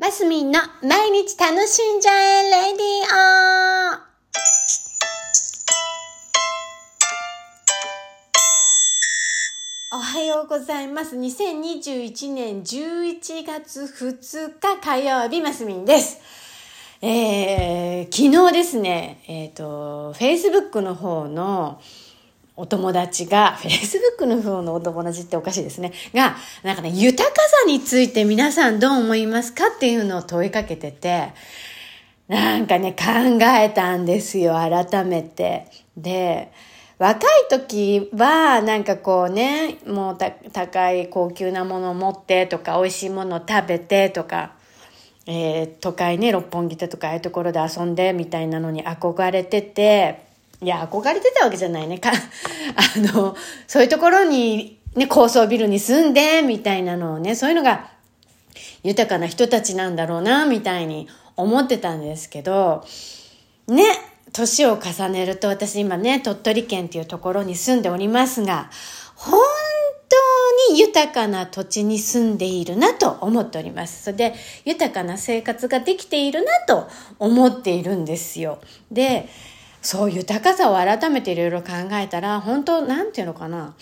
マスミンの毎日楽しんじゃえレディオおはようございます。2021年11月2日火曜日、マスミンです。えー、昨日ですね、えっ、と、Facebook の方のお友達が、Facebook の方のお友達っておかしいですね。が、なんかね、豊かさについて皆さんどう思いますかっていうのを問いかけてて、なんかね、考えたんですよ、改めて。で、若い時は、なんかこうね、もうた高い高級なものを持ってとか、美味しいものを食べてとか、えー都会ね、六本木とかああいうところで遊んでみたいなのに憧れてて、いや、憧れてたわけじゃないね。か、あの、そういうところに、ね、高層ビルに住んで、みたいなのをね、そういうのが豊かな人たちなんだろうな、みたいに思ってたんですけど、ね、年を重ねると、私今ね、鳥取県っていうところに住んでおりますが、本当に豊かな土地に住んでいるなと思っております。それで、豊かな生活ができているなと思っているんですよ。で、そう豊かさを改めていろいろ考えたら、本当なんていうのかな。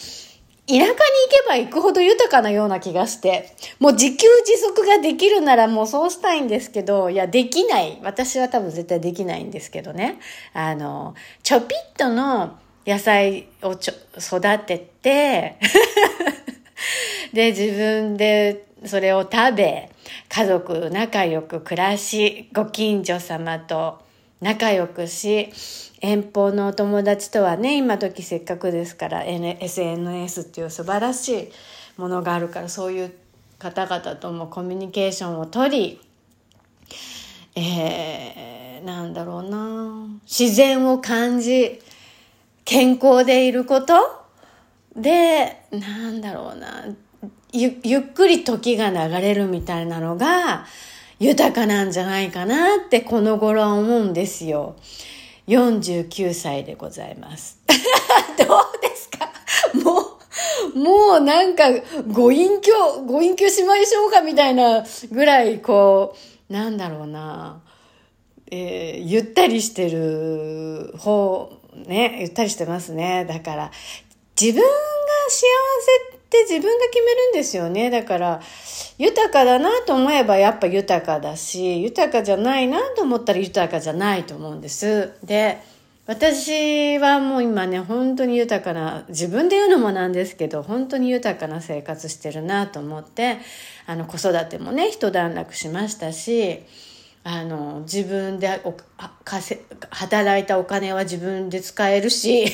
田舎に行けば行くほど豊かなような気がして、もう自給自足ができるならもうそうしたいんですけど、いや、できない。私は多分絶対できないんですけどね。あの、ちょぴっとの野菜をちょ育てて、で、自分でそれを食べ、家族仲良く暮らし、ご近所様と仲良くし、遠方のお友達とはね、今時せっかくですから、SNS っていう素晴らしいものがあるから、そういう方々ともコミュニケーションをとり、えー、なんだろうな自然を感じ、健康でいることで、なんだろうな、ゆっくり時が流れるみたいなのが豊かなんじゃないかなってこの頃は思うんですよ。49歳でございます。どうですか？もう、もうなんか、ご隠居、ご隠居しましょうかみたいなぐらい、こう、なんだろうな、えーゆったりしてる方、ね、ゆったりしてますね。だから、自分が幸せって自分が決めるんですよね。だから、豊かだなと思えばやっぱ豊かだし、豊かじゃないなと思ったら豊かじゃないと思うんです。で、私はもう今ね、本当に豊かな、自分で言うのもなんですけど、本当に豊かな生活してるなと思って、あの、子育てもね、一段落しましたし、あの、自分でお働いたお金は自分で使えるし、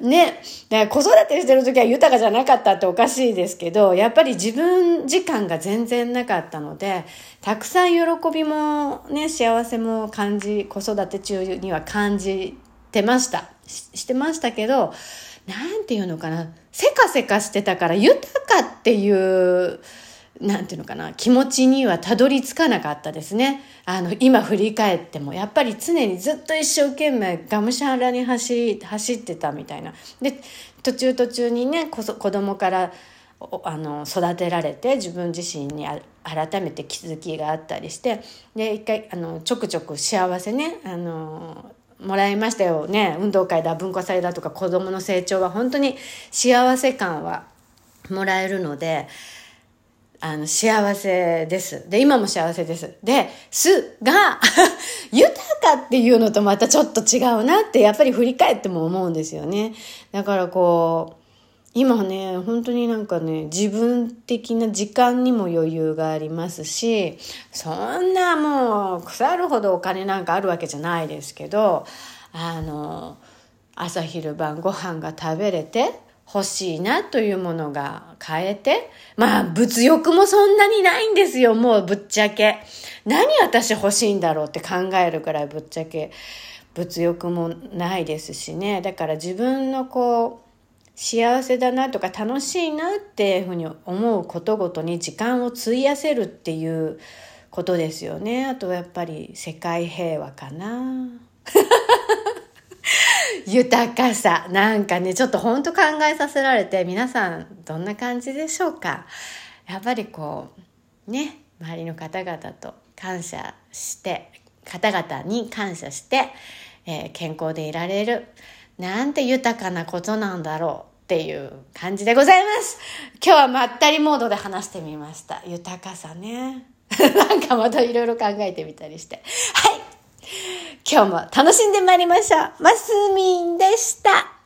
ね。だから子育てしてる時は豊かじゃなかったっておかしいですけど、やっぱり自分時間が全然なかったので、たくさん喜びもね、幸せも感じ、子育て中には感じてました。ししてましたけど、なんていうのかな、せかせかしてたから豊かっていう、なんていうのかな、気持ちにはたどり着かなかったですね。あの、今振り返っても、やっぱり常にずっと一生懸命がむしゃらに走り走ってたみたいな。で、途中途中にね、こそ子供から、あの育てられて自分自身にあ改めて気づきがあったりしてで一回あのちょくちょく幸せねあのもらいましたよね運動会だ文化祭だとか子供の成長は本当に幸せ感はもらえるのであの、幸せです。で、今も幸せです。で、すが、豊かっていうのとまたちょっと違うなって、やっぱり振り返っても思うんですよね。だからこう、今ね、本当になんかね、自分的な時間にも余裕がありますし、そんなもう腐るほどお金なんかあるわけじゃないですけど、あの、朝昼晩ご飯が食べれて、欲しいなというものが買えて、まあ物欲もそんなにないんですよ、もうぶっちゃけ。何私欲しいんだろうって考えるくらいぶっちゃけ物欲もないですしね。だから自分のこう、幸せだなとか楽しいなっていうふうに思うことごとに時間を費やせるっていうことですよね。あとはやっぱり世界平和かな。豊かさ。なんかね、ちょっと本当考えさせられて、皆さんどんな感じでしょうか？やっぱりこう、ね、周りの方々と感謝して方々に感謝して、えー、健康でいられるなんて豊かなことなんだろうっていう感じでございます。今日はまったりモードで話してみました。豊かさね。なんかまたいろいろ考えてみたりして。はい今日も楽しんでまいりましょう。マスミンでした。